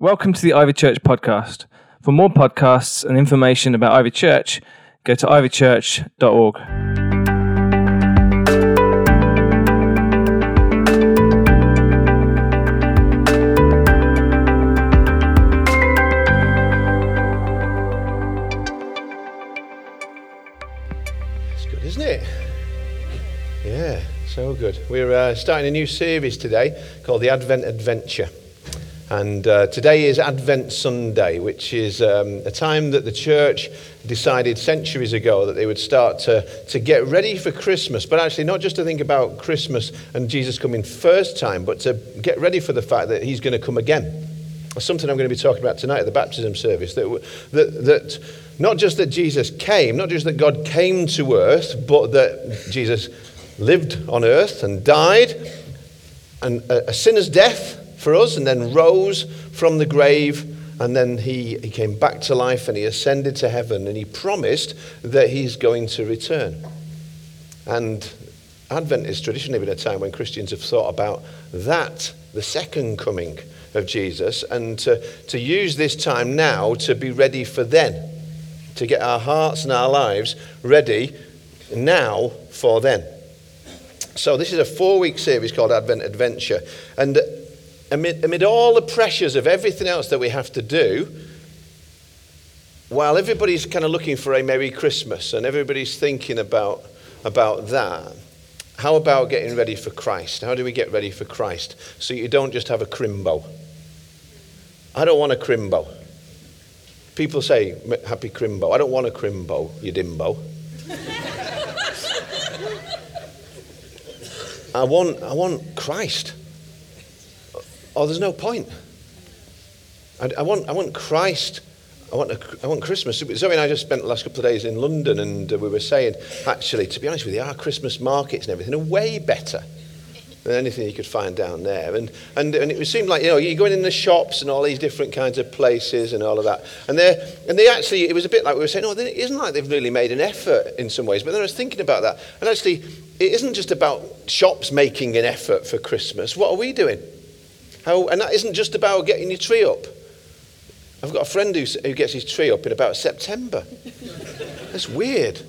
Welcome to the Ivy Church podcast. For more podcasts and information about Ivy Church, go to ivychurch.org. It's good, isn't it? Yeah, so good. We're uh, starting a new series today called the Advent Adventure. And uh, today is Advent Sunday, which is um, a time that the church decided centuries ago that they would start to, to get ready for Christmas, but actually not just to think about Christmas and Jesus coming first time, but to get ready for the fact that he's going to come again. Something I'm going to be talking about tonight at the baptism service. That, that, that not just that Jesus came, not just that God came to earth, but that Jesus lived on earth and died, and a, a sinner's death for us, and then rose from the grave, and then he, he came back to life and he ascended to heaven, and he promised that he's going to return. And Advent is traditionally been a time when Christians have thought about that, the second coming of Jesus, and to, to use this time now to be ready for then, to get our hearts and our lives ready now for then. So, this is a four week series called Advent Adventure. And amid, amid all the pressures of everything else that we have to do, while everybody's kind of looking for a Merry Christmas and everybody's thinking about, about that, how about getting ready for Christ? How do we get ready for Christ so you don't just have a crimbo? I don't want a crimbo. People say, Happy Crimbo. I don't want a crimbo, you dimbo. I want, I want Christ. Oh, there's no point. I, I, want, I want Christ. I want, a, I want Christmas. Zoe and I just spent the last couple of days in London, and uh, we were saying, actually, to be honest with you, our Christmas markets and everything are way better than anything you could find down there. And, and, and it seemed like, you know, you're going in the shops and all these different kinds of places and all of that. And, and they actually, it was a bit like we were saying, oh, then it isn't like they've really made an effort in some ways. But then I was thinking about that. And actually, it isn't just about shops making an effort for Christmas. What are we doing? How, and that isn't just about getting your tree up. I've got a friend who, who gets his tree up in about September. That's weird.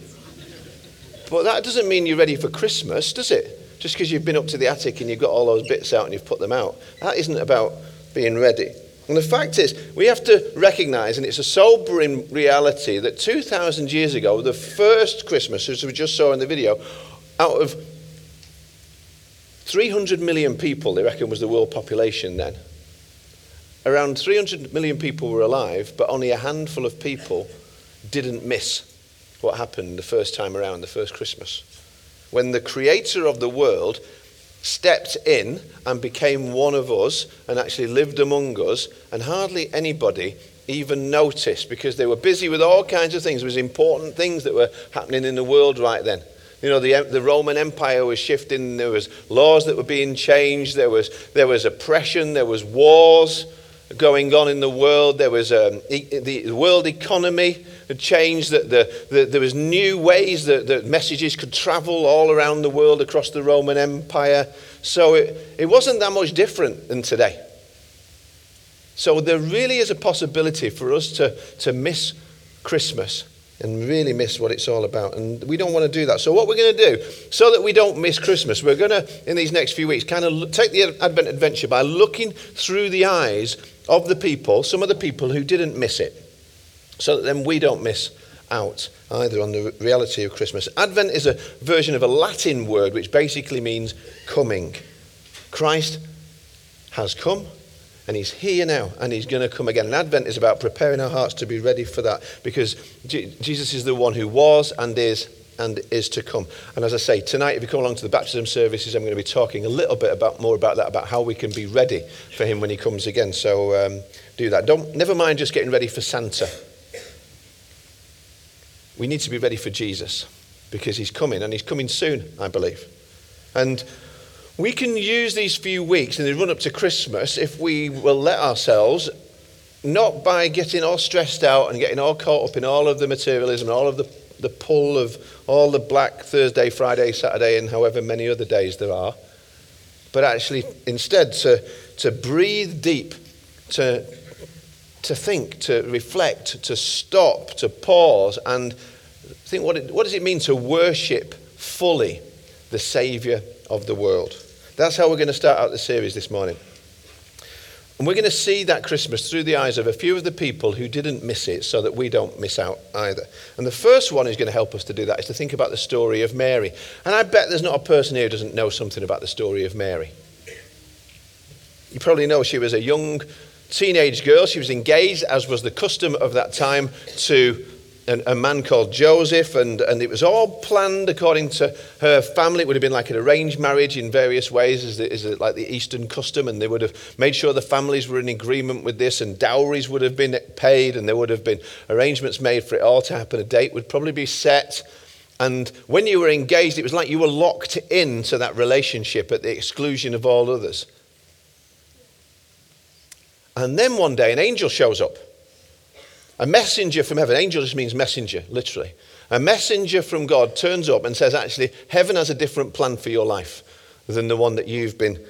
But that doesn't mean you're ready for Christmas, does it? Just because you've been up to the attic and you've got all those bits out and you've put them out. That isn't about being ready. And the fact is, we have to recognize, and it's a sobering reality, that 2,000 years ago, the first Christmas, as we just saw in the video, out of 300 million people, they reckon, was the world population then. Around 300 million people were alive, but only a handful of people didn't miss what happened the first time around, the first Christmas when the creator of the world stepped in and became one of us and actually lived among us, and hardly anybody even noticed because they were busy with all kinds of things. There was important things that were happening in the world right then. You know, the, the Roman Empire was shifting. There was laws that were being changed. There was, there was oppression. There was wars going on in the world. There was um, e- the world economy had changed. That the, the, there was new ways that, that messages could travel all around the world across the Roman Empire. So it, it wasn't that much different than today. So there really is a possibility for us to, to miss Christmas and really miss what it's all about. And we don't want to do that. So, what we're going to do, so that we don't miss Christmas, we're going to, in these next few weeks, kind of take the Advent adventure by looking through the eyes of the people, some of the people who didn't miss it, so that then we don't miss out either on the reality of Christmas. Advent is a version of a Latin word which basically means coming. Christ has come and he's here now and he's going to come again. And Advent is about preparing our hearts to be ready for that because Jesus is the one who was and is and is to come. And as I say, tonight, if you come along to the baptism services, I'm going to be talking a little bit about more about that, about how we can be ready for him when he comes again. So um, do that. Don't never mind just getting ready for Santa. We need to be ready for Jesus because he's coming and he's coming soon, I believe. And we can use these few weeks in the run up to Christmas if we will let ourselves, not by getting all stressed out and getting all caught up in all of the materialism all of the the pull of all the black Thursday, Friday, Saturday, and however many other days there are, but actually instead to, to breathe deep, to to think, to reflect, to stop, to pause, and think what, it, what does it mean to worship fully the Saviour of the world? That's how we're going to start out the series this morning. And we're going to see that Christmas through the eyes of a few of the people who didn't miss it so that we don't miss out either. And the first one who's going to help us to do that is to think about the story of Mary. And I bet there's not a person here who doesn't know something about the story of Mary. You probably know she was a young teenage girl. She was engaged, as was the custom of that time, to a man called Joseph, and, and it was all planned according to her family. It would have been like an arranged marriage in various ways, as, the, as the, like the Eastern custom, and they would have made sure the families were in agreement with this, and dowries would have been paid, and there would have been arrangements made for it all to happen. A date would probably be set. And when you were engaged, it was like you were locked into that relationship at the exclusion of all others. And then one day, an angel shows up a messenger from heaven, angel just means messenger, literally. A messenger from God turns up and says, actually, heaven has a different plan for your life than the one that you've been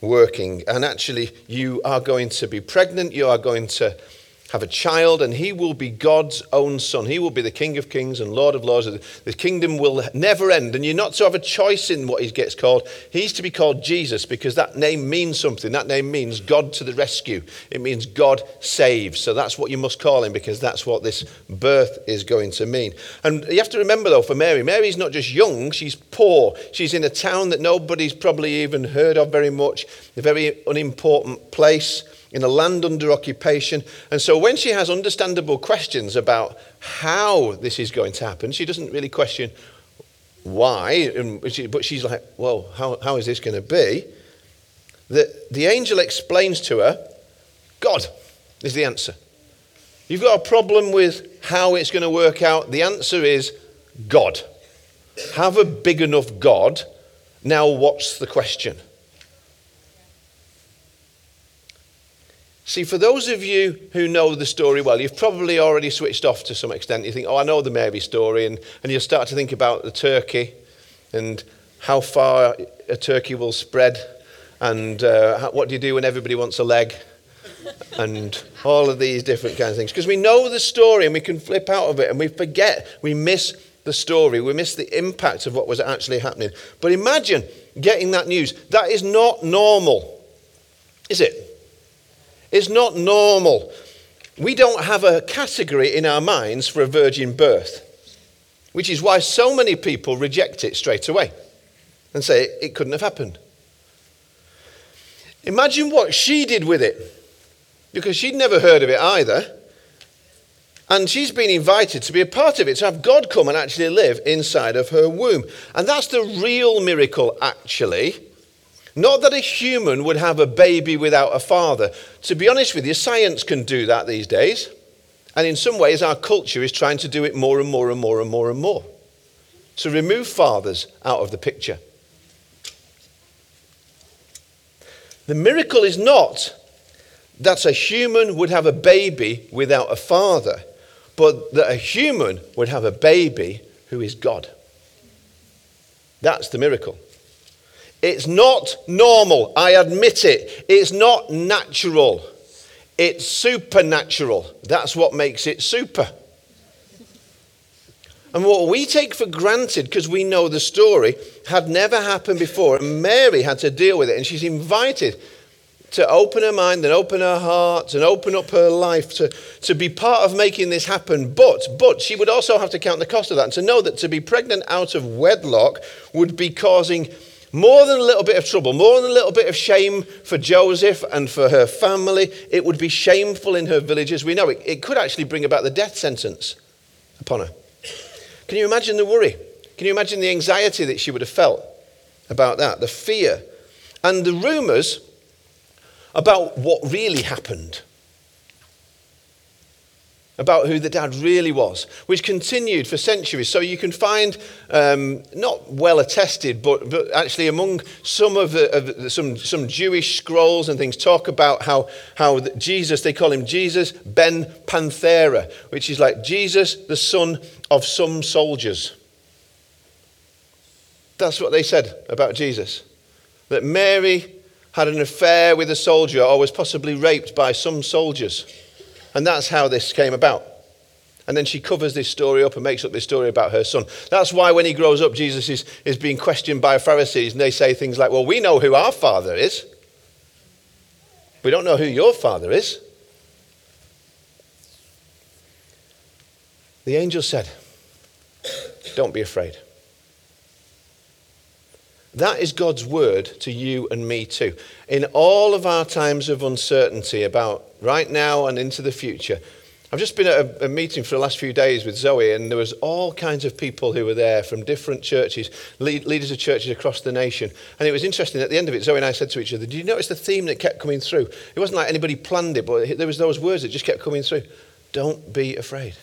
working. And actually, you are going to be pregnant, you are going to have a child, and he will be God's own son. He will be the King of kings and Lord of lords. The kingdom will never end. And you're not to have a choice in what he gets called. He's to be called Jesus because that name means something. That name means God to the rescue, it means God saves. So that's what you must call him because that's what this birth is going to mean. And you have to remember, though, for Mary, Mary's not just young, she's poor. She's in a town that nobody's probably even heard of very much, a very unimportant place in a land under occupation. And so when she has understandable questions about how this is going to happen, she doesn't really question why, but she's like, well, how, how is this going to be? The, the angel explains to her, God is the answer. You've got a problem with how it's going to work out. The answer is God. Have a big enough God. Now, what's the question? See, for those of you who know the story well, you've probably already switched off to some extent. You think, oh, I know the Mary story, and, and you'll start to think about the turkey and how far a turkey will spread, and uh, what do you do when everybody wants a leg, and all of these different kinds of things. Because we know the story and we can flip out of it and we forget, we miss the story, we miss the impact of what was actually happening. But imagine getting that news. That is not normal, is it? Is not normal. We don't have a category in our minds for a virgin birth, which is why so many people reject it straight away and say it couldn't have happened. Imagine what she did with it, because she'd never heard of it either. And she's been invited to be a part of it, to have God come and actually live inside of her womb. And that's the real miracle, actually. Not that a human would have a baby without a father. To be honest with you, science can do that these days. And in some ways, our culture is trying to do it more and more and more and more and more. To remove fathers out of the picture. The miracle is not that a human would have a baby without a father, but that a human would have a baby who is God. That's the miracle. It's not normal. I admit it. It's not natural. It's supernatural. That's what makes it super. And what we take for granted, because we know the story, had never happened before. And Mary had to deal with it. And she's invited to open her mind and open her heart and open up her life to, to be part of making this happen. But, but she would also have to count the cost of that and to know that to be pregnant out of wedlock would be causing more than a little bit of trouble, more than a little bit of shame for Joseph and for her family. It would be shameful in her villages. We know it, it could actually bring about the death sentence upon her. Can you imagine the worry? Can you imagine the anxiety that she would have felt about that? The fear and the rumours about what really happened about who the dad really was, which continued for centuries. So you can find, um, not well attested, but, but actually among some of, the, of the, some, some Jewish scrolls and things, talk about how, how Jesus, they call him Jesus ben Panthera, which is like Jesus, the son of some soldiers. That's what they said about Jesus. That Mary had an affair with a soldier or was possibly raped by some soldiers And that's how this came about. And then she covers this story up and makes up this story about her son. That's why when he grows up, Jesus is, is being questioned by Pharisees, and they say things like, Well, we know who our father is. We don't know who your father is. The angel said, Don't be afraid. That is God's word to you and me too. In all of our times of uncertainty about right now and into the future, I've just been at a, a, meeting for the last few days with Zoe, and there was all kinds of people who were there from different churches, lead, leaders of churches across the nation. And it was interesting. At the end of it, Zoe and I said to each other, "Did you notice the theme that kept coming through? It wasn't like anybody planned it, but there was those words that just kept coming through. Don't be afraid.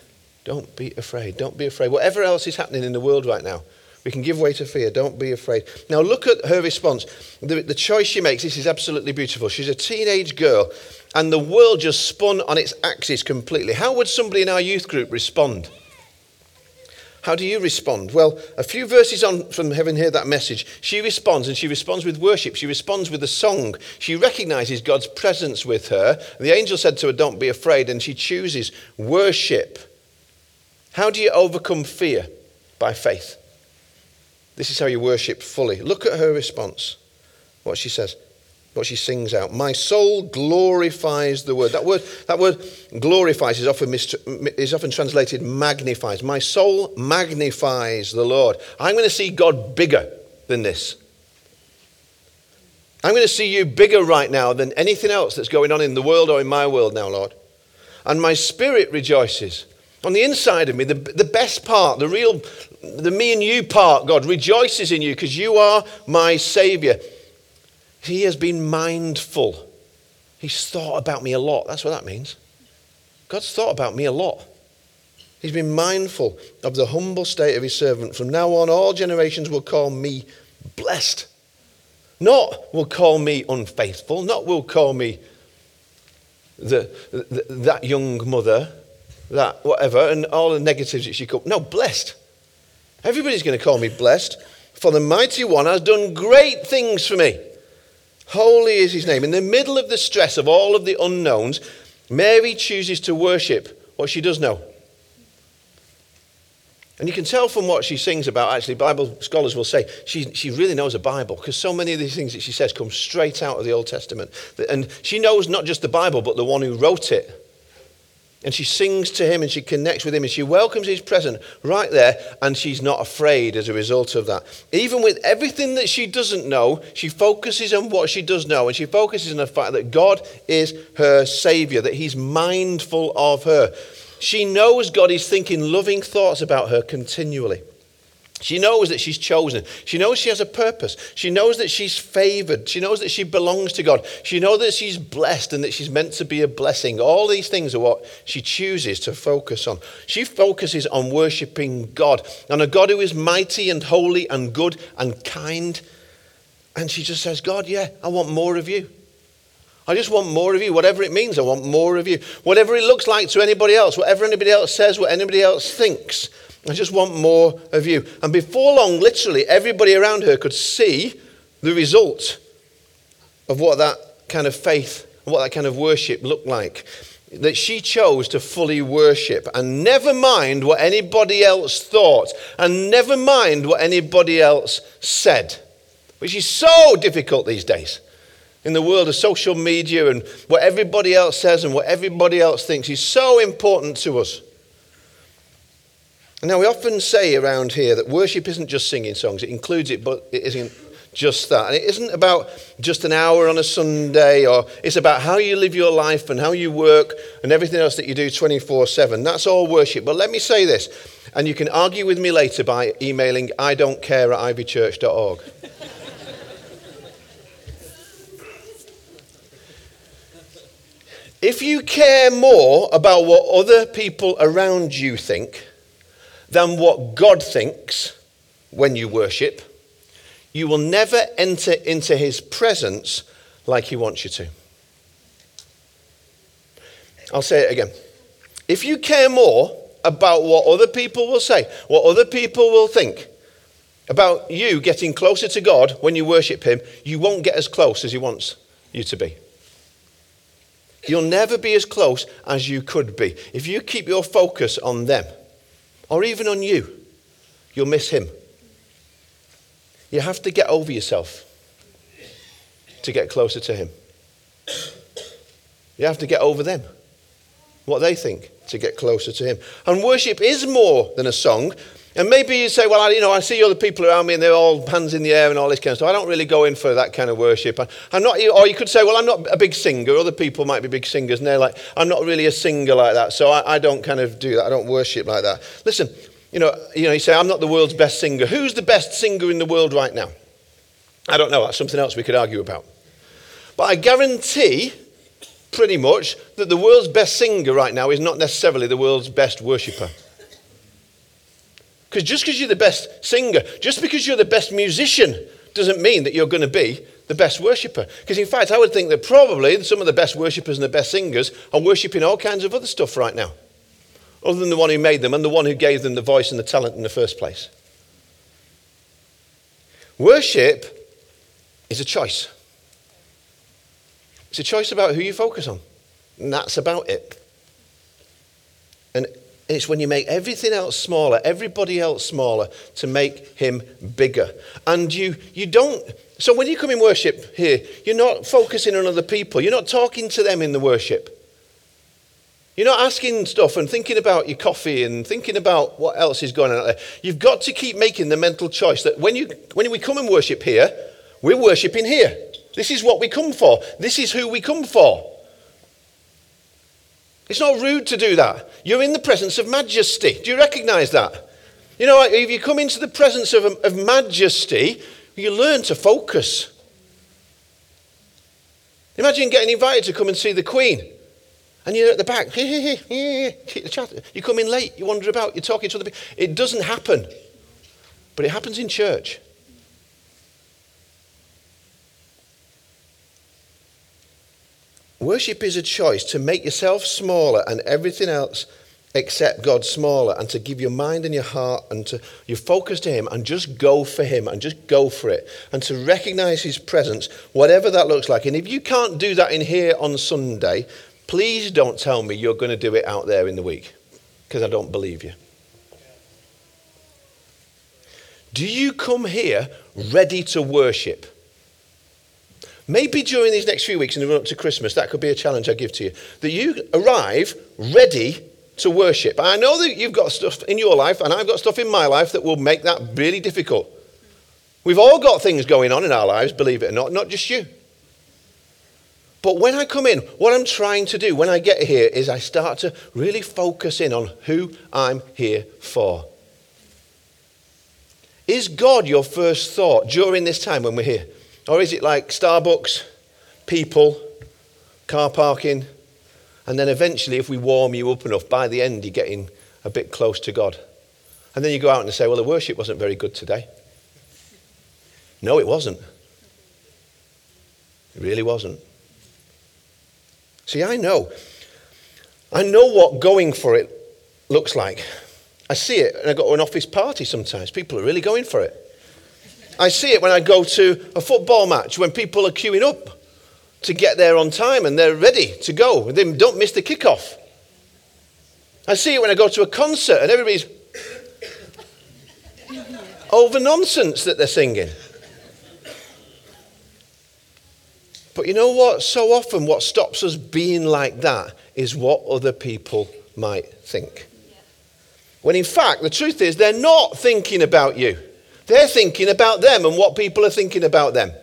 Don't be afraid. Don't be afraid. Whatever else is happening in the world right now, we can give way to fear. Don't be afraid. Now, look at her response. The, the, choice she makes, this is absolutely beautiful. She's a teenage girl, and the world just spun on its axis completely. How would somebody in our youth group respond? How do you respond? Well, a few verses on from having heard that message, she responds, and she responds with worship. She responds with a song. She recognizes God's presence with her. The angel said to her, Don't be afraid, and she chooses worship. How do you overcome fear? By faith. This is how you worship fully. Look at her response. What she says, what she sings out. My soul glorifies the word. That word, that word glorifies is often, is often translated magnifies. My soul magnifies the Lord. I'm going to see God bigger than this. I'm going to see you bigger right now than anything else that's going on in the world or in my world now, Lord. And my spirit rejoices. On the inside of me, the, the best part, the real, the me and you part, God rejoices in you because you are my Savior. He has been mindful. He's thought about me a lot. That's what that means. God's thought about me a lot. He's been mindful of the humble state of his servant. From now on, all generations will call me blessed. Not will call me unfaithful, not will call me the, the that young mother that, whatever, and all the negatives that she could. No, blessed. Everybody's going to call me blessed. For the mighty one has done great things for me. Holy is his name. In the middle of the stress of all of the unknowns, Mary chooses to worship what she does know. And you can tell from what she sings about, actually, Bible scholars will say she, she really knows the Bible because so many of these things that she says come straight out of the Old Testament. And she knows not just the Bible, but the one who wrote it. And she sings to him and she connects with him and she welcomes his presence right there and she's not afraid as a result of that. Even with everything that she doesn't know, she focuses on what she does know and she focuses on the fact that God is her Savior, that he's mindful of her. She knows God is thinking loving thoughts about her continually. She knows that she's chosen. She knows she has a purpose. She knows that she's favored. She knows that she belongs to God. She knows that she's blessed and that she's meant to be a blessing. All these things are what she chooses to focus on. She focuses on worshiping God, on a God who is mighty and holy and good and kind. And she just says, God, yeah, I want more of you. I just want more of you, whatever it means. I want more of you. Whatever it looks like to anybody else, whatever anybody else says, what anybody else thinks. I just want more of you. And before long, literally, everybody around her could see the result of what that kind of faith, what that kind of worship looked like. That she chose to fully worship and never mind what anybody else thought and never mind what anybody else said, which is so difficult these days. In the world of social media and what everybody else says and what everybody else thinks is so important to us. Now, we often say around here that worship isn't just singing songs, it includes it, but it isn't just that. And it isn't about just an hour on a Sunday, or it's about how you live your life and how you work and everything else that you do 24 7. That's all worship. But let me say this, and you can argue with me later by emailing I don't care at ivychurch.org. if you care more about what other people around you think, than what God thinks when you worship, you will never enter into his presence like he wants you to. I'll say it again. If you care more about what other people will say, what other people will think, about you getting closer to God when you worship him, you won't get as close as he wants you to be. You'll never be as close as you could be. If you keep your focus on them, or even on you, you'll miss Him. You have to get over yourself to get closer to Him. You have to get over them, what they think, to get closer to Him. And worship is more than a song. And maybe you say, well, I, you know, I see other people around me and they're all hands in the air and all this kind of stuff. I don't really go in for that kind of worship. I'm not, or you could say, well, I'm not a big singer. Other people might be big singers and they're like, I'm not really a singer like that. So I, I don't kind of do that. I don't worship like that. Listen, you know, you know, you say, I'm not the world's best singer. Who's the best singer in the world right now? I don't know. That's something else we could argue about. But I guarantee, pretty much, that the world's best singer right now is not necessarily the world's best worshipper. Because just because you're the best singer, just because you're the best musician, doesn't mean that you're going to be the best worshipper. Because in fact, I would think that probably some of the best worshippers and the best singers are worshipping all kinds of other stuff right now, other than the one who made them and the one who gave them the voice and the talent in the first place. Worship is a choice. It's a choice about who you focus on. And that's about it. And it's when you make everything else smaller, everybody else smaller, to make him bigger. And you, you don't. So when you come in worship here, you're not focusing on other people. You're not talking to them in the worship. You're not asking stuff and thinking about your coffee and thinking about what else is going on out there. You've got to keep making the mental choice that when, you, when we come and worship here, we're worshipping here. This is what we come for. This is who we come for. It's not rude to do that. You're in the presence of majesty. Do you recognize that? You know, if you come into the presence of, of majesty, you learn to focus. Imagine getting invited to come and see the Queen. And you're at the back. You come in late, you wander about, you're talking to other people. It doesn't happen. But it happens in church. Worship is a choice to make yourself smaller and everything else except God smaller and to give your mind and your heart and to your focus to Him and just go for Him and just go for it and to recognize His presence, whatever that looks like. And if you can't do that in here on Sunday, please don't tell me you're going to do it out there in the week because I don't believe you. Do you come here ready to worship? Maybe during these next few weeks in the run up to Christmas, that could be a challenge I give to you. That you arrive ready to worship. I know that you've got stuff in your life, and I've got stuff in my life that will make that really difficult. We've all got things going on in our lives, believe it or not, not just you. But when I come in, what I'm trying to do when I get here is I start to really focus in on who I'm here for. Is God your first thought during this time when we're here? Or is it like Starbucks, people, car parking, and then eventually, if we warm you up enough, by the end, you're getting a bit close to God. And then you go out and say, Well, the worship wasn't very good today. No, it wasn't. It really wasn't. See, I know. I know what going for it looks like. I see it, and I go to an office party sometimes. People are really going for it. I see it when I go to a football match when people are queuing up to get there on time and they're ready to go. They don't miss the kickoff. I see it when I go to a concert and everybody's over nonsense that they're singing. But you know what? So often, what stops us being like that is what other people might think. When in fact, the truth is, they're not thinking about you. They're thinking about them and what people are thinking about them.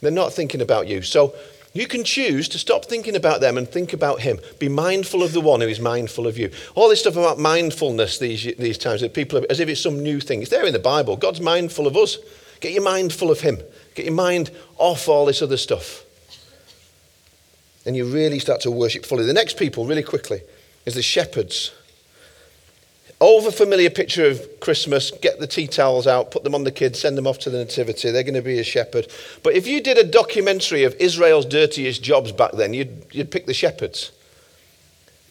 They're not thinking about you. So you can choose to stop thinking about them and think about Him. Be mindful of the one who is mindful of you. All this stuff about mindfulness these, these times, that people are, as if it's some new thing. It's there in the Bible. God's mindful of us. Get your mind full of Him. Get your mind off all this other stuff. And you really start to worship fully. The next people, really quickly, is the shepherds over familiar picture of Christmas, get the tea towels out, put them on the kids, send them off to the nativity. They're going to be a shepherd. But if you did a documentary of Israel's dirtiest jobs back then, you'd, you'd pick the shepherds.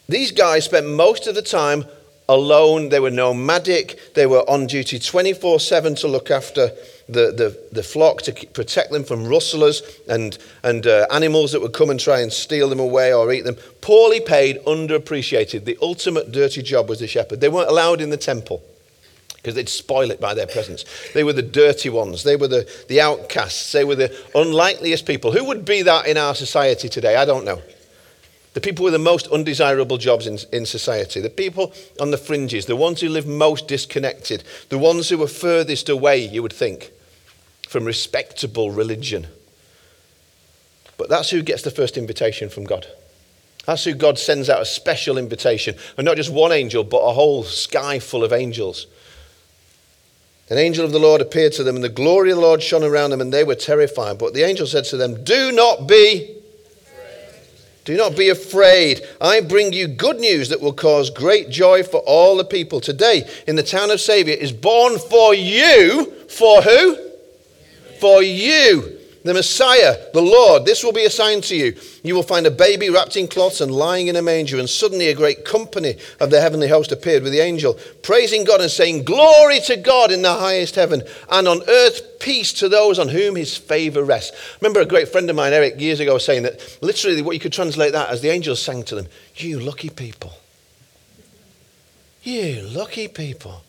These guys spent most of the time alone. They were nomadic. They were on duty 24 7 to look after the, the, the flock to protect them from rustlers and, and uh, animals that would come and try and steal them away or eat them. Poorly paid, underappreciated. The ultimate dirty job was the shepherd. They weren't allowed in the temple because they'd spoil it by their presence. They were the dirty ones. They were the, the outcasts. They were the unlikeliest people. Who would be that in our society today? I don't know. The people with the most undesirable jobs in, in society, the people on the fringes, the ones who live most disconnected, the ones who are furthest away, you would think, from respectable religion. But that's who gets the first invitation from God. That's who God sends out a special invitation. And not just one angel, but a whole sky full of angels. An angel of the Lord appeared to them, and the glory of the Lord shone around them, and they were terrified. But the angel said to them, Do not be. Do not be afraid. I bring you good news that will cause great joy for all the people. Today, in the town of Saviour, is born for you. For who? For you the Messiah, the Lord. This will be a sign to you. You will find a baby wrapped in cloths and lying in a manger. And suddenly a great company of the heavenly host appeared with the angel, praising God and saying, Glory to God in the highest heaven, and on earth peace to those on whom his favor rests. remember a great friend of mine, Eric, years ago, was saying that literally what you could translate that as the angels sang to them, You lucky people. You lucky people.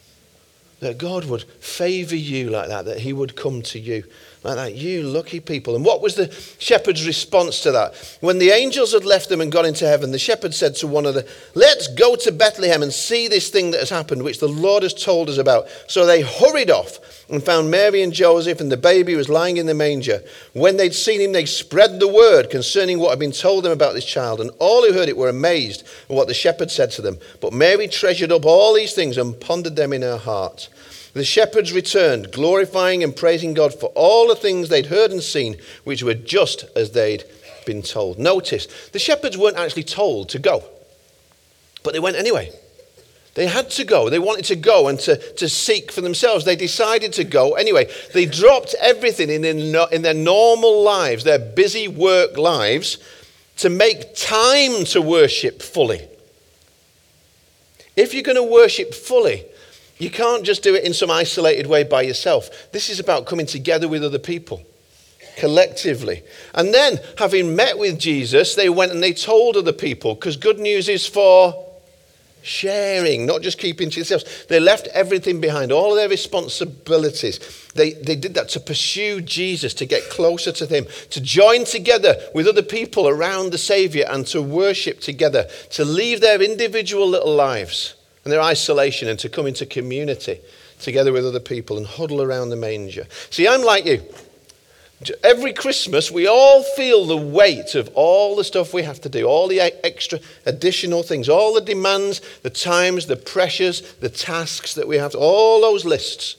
That God would favor you like that, that he would come to you like that. You lucky people. And what was the shepherd's response to that? When the angels had left them and gone into heaven, the shepherd said to one of the, Let's go to Bethlehem and see this thing that has happened, which the Lord has told us about. So they hurried off and found Mary and Joseph, and the baby was lying in the manger. When they'd seen him, they spread the word concerning what had been told them about this child. And all who heard it were amazed at what the shepherd said to them. But Mary treasured up all these things and pondered them in her heart. The shepherds returned, glorifying and praising God for all the things they'd heard and seen, which were just as they'd been told. Notice, the shepherds weren't actually told to go, but they went anyway. They had to go. They wanted to go and to, to seek for themselves. They decided to go anyway. They dropped everything in, in, in their normal lives, their busy work lives, to make time to worship fully. If you're going to worship fully, you can't just do it in some isolated way by yourself. This is about coming together with other people collectively. And then, having met with Jesus, they went and they told other people because good news is for sharing, not just keeping to yourselves. They left everything behind, all of their responsibilities. They, they did that to pursue Jesus, to get closer to Him, to join together with other people around the Savior and to worship together, to leave their individual little lives and their isolation and to come into community together with other people and huddle around the manger. See, I'm like you. Every Christmas, we all feel the weight of all the stuff we have to do, all the extra additional things, all the demands, the times, the pressures, the tasks that we have, all those lists.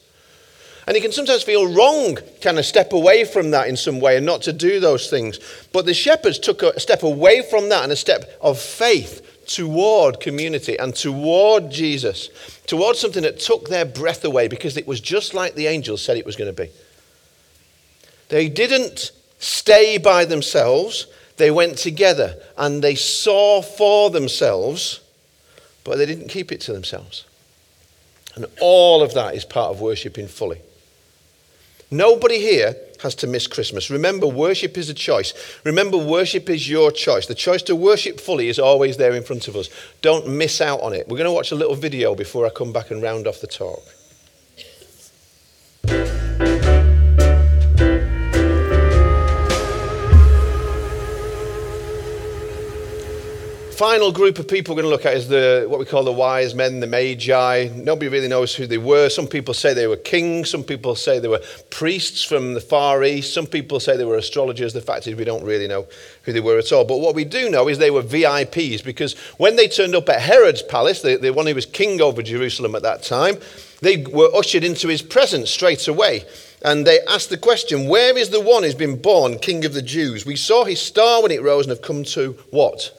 And you can sometimes feel wrong, kind of step away from that in some way and not to do those things. But the shepherds took a step away from that and a step of faith toward community and toward Jesus, toward something that took their breath away because it was just like the angels said it was going to be. They didn't stay by themselves, they went together and they saw for themselves, but they didn't keep it to themselves. And all of that is part of worshiping fully. Nobody here has to miss Christmas. Remember, worship is a choice. Remember, worship is your choice. The choice to worship fully is always there in front of us. Don't miss out on it. We're going to watch a little video before I come back and round off the talk. Final group of people we're going to look at is the what we call the wise men, the magi. Nobody really knows who they were. Some people say they were kings. Some people say they were priests from the Far East. Some people say they were astrologers. The fact is, we don't really know who they were at all. But what we do know is they were VIPs because when they turned up at Herod's palace, the, the one who was king over Jerusalem at that time, they were ushered into his presence straight away. And they asked the question, Where is the one who's been born king of the Jews? We saw his star when it rose and have come to what?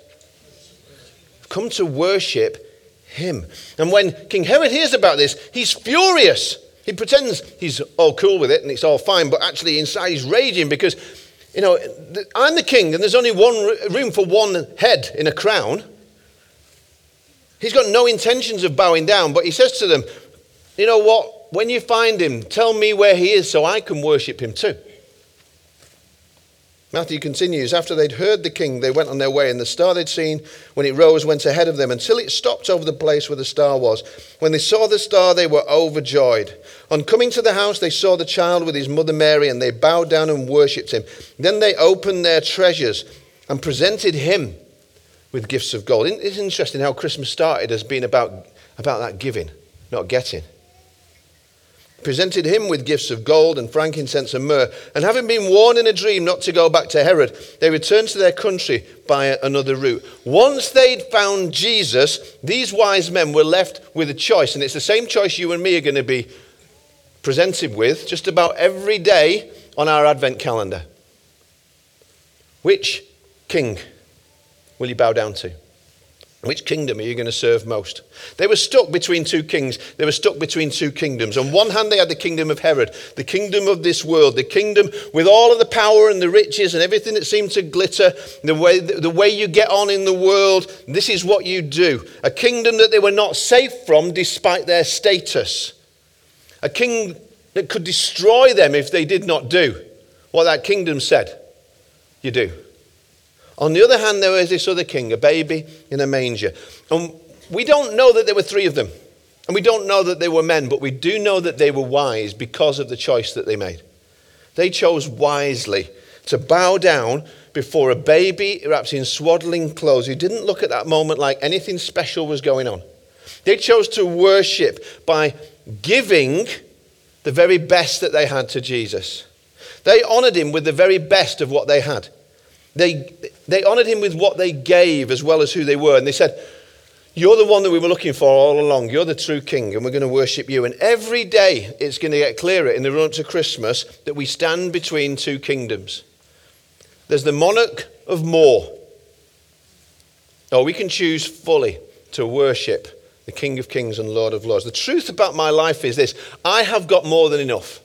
Come to worship him. And when King Herod hears about this, he's furious. He pretends he's all cool with it and it's all fine, but actually inside he's raging because, you know, I'm the king and there's only one room for one head in a crown. He's got no intentions of bowing down, but he says to them, you know what? when you find him, tell me where he is so I can worship him too. Matthew continues After they'd heard the king, they went on their way, and the star they'd seen when it rose went ahead of them until it stopped over the place where the star was. When they saw the star, they were overjoyed. On coming to the house, they saw the child with his mother Mary, and they bowed down and worshipped him. Then they opened their treasures and presented him with gifts of gold. It's interesting how Christmas started as being about, about that giving, not getting presented him with gifts of gold and frankincense and myrrh. And having been warned in a dream not to go back to Herod, they returned to their country by another route. Once they'd found Jesus, these wise men were left with a choice. And it's the same choice you and me are going to be presented with just about every day on our Advent calendar. Which king will you bow down to? Which kingdom are you going to serve most? They were stuck between two kings. They were stuck between two kingdoms. On one hand, they had the kingdom of Herod, the kingdom of this world, the kingdom with all of the power and the riches and everything that seemed to glitter, the way, the way you get on in the world. This is what you do. A kingdom that they were not safe from despite their status. A king that could destroy them if they did not do what that kingdom said. You do. On the other hand, there was this other king, a baby in a manger. And we don't know that there were three of them. And we don't know that they were men, but we do know that they were wise because of the choice that they made. They chose wisely to bow down before a baby wrapped in swaddling clothes who didn't look at that moment like anything special was going on. They chose to worship by giving the very best that they had to Jesus. They honored him with the very best of what they had. They, they honored him with what they gave as well as who they were. And they said, You're the one that we were looking for all along. You're the true king, and we're going to worship you. And every day it's going to get clearer in the run up to Christmas that we stand between two kingdoms. There's the monarch of more. Or we can choose fully to worship the King of Kings and Lord of Lords. The truth about my life is this I have got more than enough.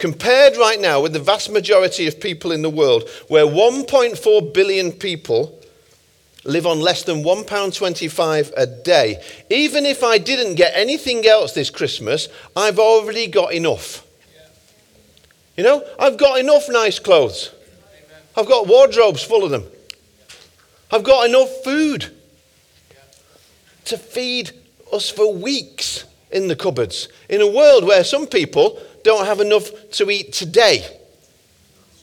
Compared right now with the vast majority of people in the world, where 1.4 billion people live on less than £1.25 a day, even if I didn't get anything else this Christmas, I've already got enough. You know, I've got enough nice clothes. I've got wardrobes full of them. I've got enough food to feed us for weeks in the cupboards. In a world where some people don't have enough to eat today.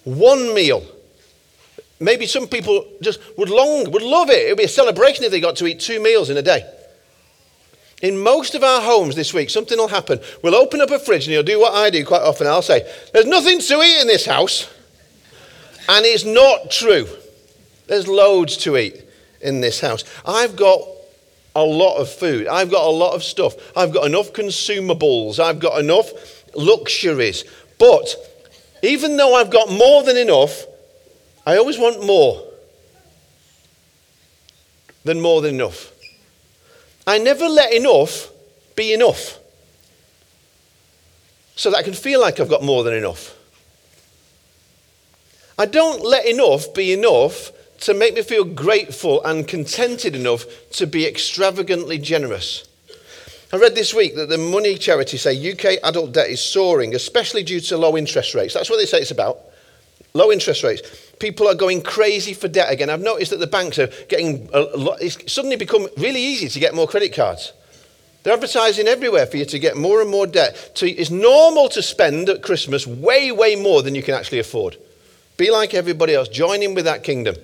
One meal. Maybe some people just would long, would love it. It would be a celebration if they got to eat two meals in a day. In most of our homes this week, something will happen. We'll open up a fridge and you'll do what I do quite often. I'll say, There's nothing to eat in this house. And it's not true. There's loads to eat in this house. I've got a lot of food. I've got a lot of stuff. I've got enough consumables. I've got enough luxuries. But even though I've got more than enough, I always want more than more than enough. I never let enough be enough so that I can feel like I've got more than enough. I don't let enough be enough to make me feel grateful and contented enough to be extravagantly generous. I read this week that the money charities say UK adult debt is soaring, especially due to low interest rates. That's what they say it's about. Low interest rates. People are going crazy for debt again. I've noticed that the banks are getting a lot, it's suddenly become really easy to get more credit cards. They're advertising everywhere for you to get more and more debt. It's normal to spend at Christmas way, way more than you can actually afford. Be like everybody else. Join in with that kingdom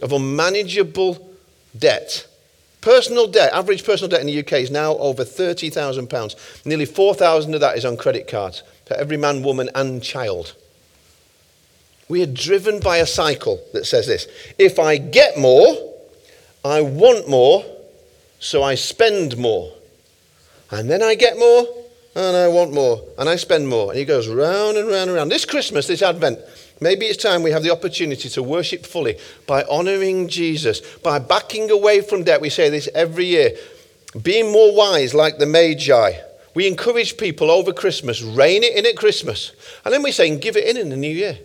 of unmanageable debt. Personal debt, average personal debt in the UK is now over £30,000. Nearly 4,000 of that is on credit cards for every man, woman, and child. We are driven by a cycle that says this if I get more, I want more, so I spend more. And then I get more, and I want more, and I spend more. And he goes round and round and round. This Christmas, this Advent, Maybe it's time we have the opportunity to worship fully by honoring Jesus, by backing away from debt. We say this every year. Being more wise like the Magi. We encourage people over Christmas, rein it in at Christmas. And then we say, give it in in the new year.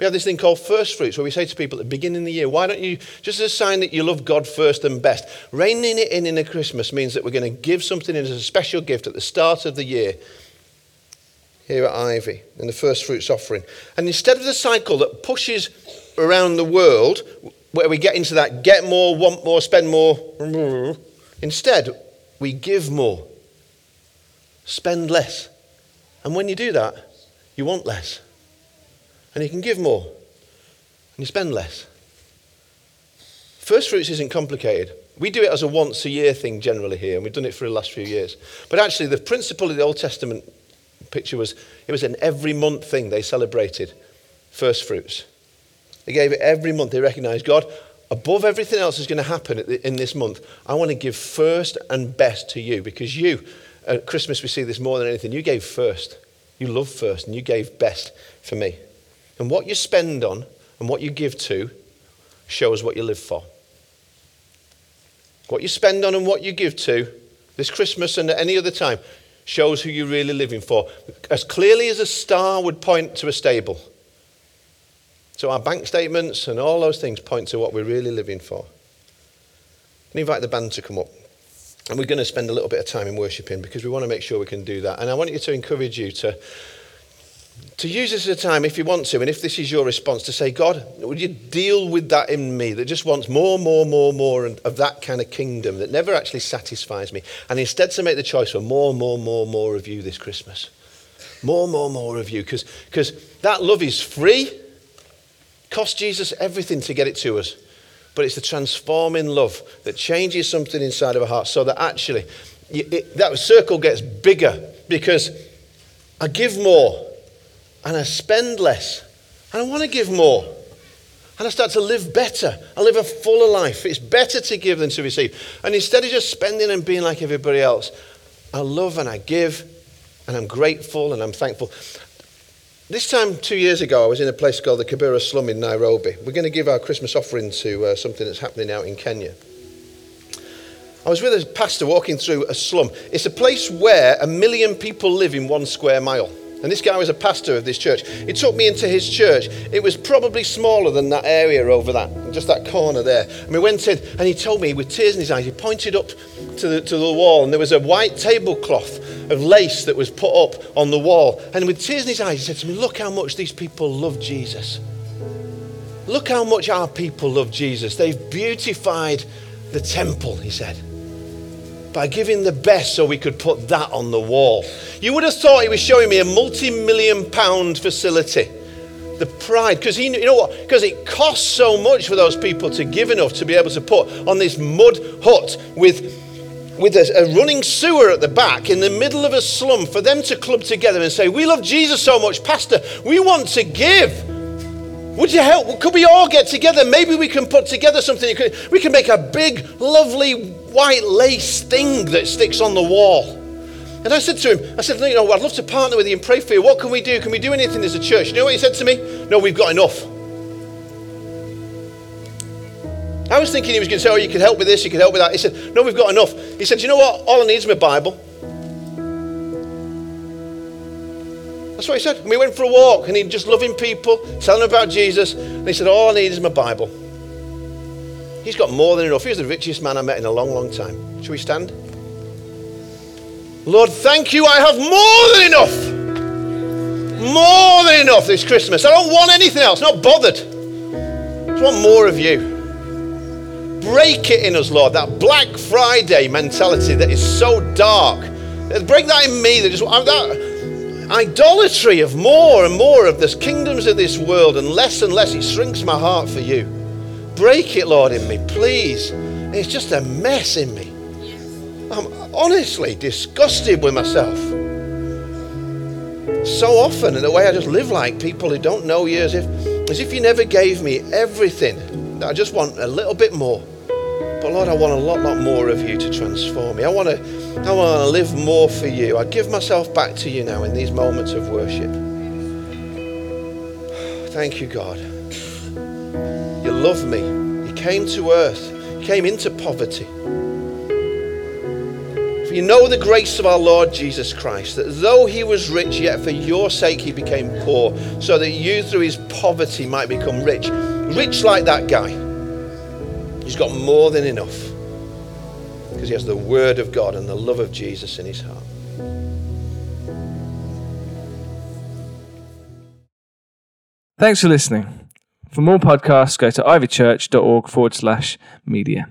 We have this thing called first fruits where we say to people at the beginning of the year, why don't you, just as a sign that you love God first and best, reining it in in a Christmas means that we're going to give something as a special gift at the start of the year here at Ivy in the first fruits offering. And instead of the cycle that pushes around the world, where we get into that get more, want more, spend more, instead we give more, spend less. And when you do that, you want less. And you can give more, and you spend less. First fruits isn't complicated. We do it as a once a year thing generally here, and we've done it for the last few years. But actually, the principle of the Old Testament picture was it was an every month thing they celebrated first fruits. They gave it every month. They recognized God, above everything else is going to happen in this month, I want to give first and best to you because you, at Christmas, we see this more than anything. You gave first. You loved first and you gave best for me. And what you spend on and what you give to shows what you live for. What you spend on and what you give to this Christmas and at any other time shows who you're really living for. As clearly as a star would point to a stable. So our bank statements and all those things point to what we're really living for. I invite the band to come up. And we're going to spend a little bit of time in worshiping because we want to make sure we can do that. And I want you to encourage you to, to use this as a time, if you want to, and if this is your response, to say, God, would you deal with that in me that just wants more, more, more, more of that kind of kingdom that never actually satisfies me? And instead to make the choice for more, more, more, more of you this Christmas. More, more, more of you. Because that love is free. Cost Jesus everything to get it to us but it's the transforming love that changes something inside of a heart so that actually it, that circle gets bigger because I give more and I spend less and I want to give more. And I start to live better. I live a fuller life. It's better to give than to receive. And instead of just spending and being like everybody else, I love and I give and I'm grateful and I'm thankful. This time, two years ago, I was in a place called the Kibera Slum in Nairobi. We're going to give our Christmas offering to uh, something that's happening out in Kenya. I was with a pastor walking through a slum. It's a place where a million people live in one square mile. And this guy was a pastor of this church. He took me into his church. It was probably smaller than that area over that, just that corner there. And we went in, and he told me with tears in his eyes, he pointed up to the, to the wall, and there was a white tablecloth of lace that was put up on the wall. And with tears in his eyes, he said to me, Look how much these people love Jesus. Look how much our people love Jesus. They've beautified the temple, he said, by giving the best so we could put that on the wall. You would have thought he was showing me a multi million pound facility. The pride, because he, you know what? Because it costs so much for those people to give enough to be able to put on this mud hut with with a, a, running sewer at the back in the middle of a slum for them to club together and say, We love Jesus so much, Pastor, we want to give. Would you help? Could we all get together? Maybe we can put together something. We can make a big, lovely white lace thing that sticks on the wall. And I said to him, I said, you know, I'd love to partner with you and pray for you. What can we do? Can we do anything as a church? You know what he said to me? No, we've got enough. I was thinking he was going to say, Oh, you could help with this, you could help with that. He said, No, we've got enough. He said, You know what? All I need is my Bible. That's what he said. And we went for a walk and he just loving people, telling them about Jesus. And he said, All I need is my Bible. He's got more than enough. He's the richest man I met in a long, long time. Shall we stand? Lord, thank you. I have more than enough. More than enough this Christmas. I don't want anything else. Not bothered. I just want more of you. Break it in us, Lord, that Black Friday mentality that is so dark. Break that in me. That just that idolatry of more and more of the kingdoms of this world and less and less. It shrinks my heart for you. Break it, Lord, in me, please. It's just a mess in me. I'm honestly disgusted with myself. So often, in the way I just live like people who don't know you, as if, as if you never gave me everything. I just want a little bit more. But Lord, I want a lot, lot more of you to transform me. I want to, I want to live more for you. I give myself back to you now in these moments of worship. Thank you, God. Love me. He came to earth. he came into poverty. For you know the grace of our Lord Jesus Christ, that though he was rich, yet for your sake he became poor, so that you through his poverty might become rich. Rich like that guy. He's got more than enough because he has the Word of God and the love of Jesus in his heart. Thanks for listening. For more podcasts, go to ivychurch.org forward slash media.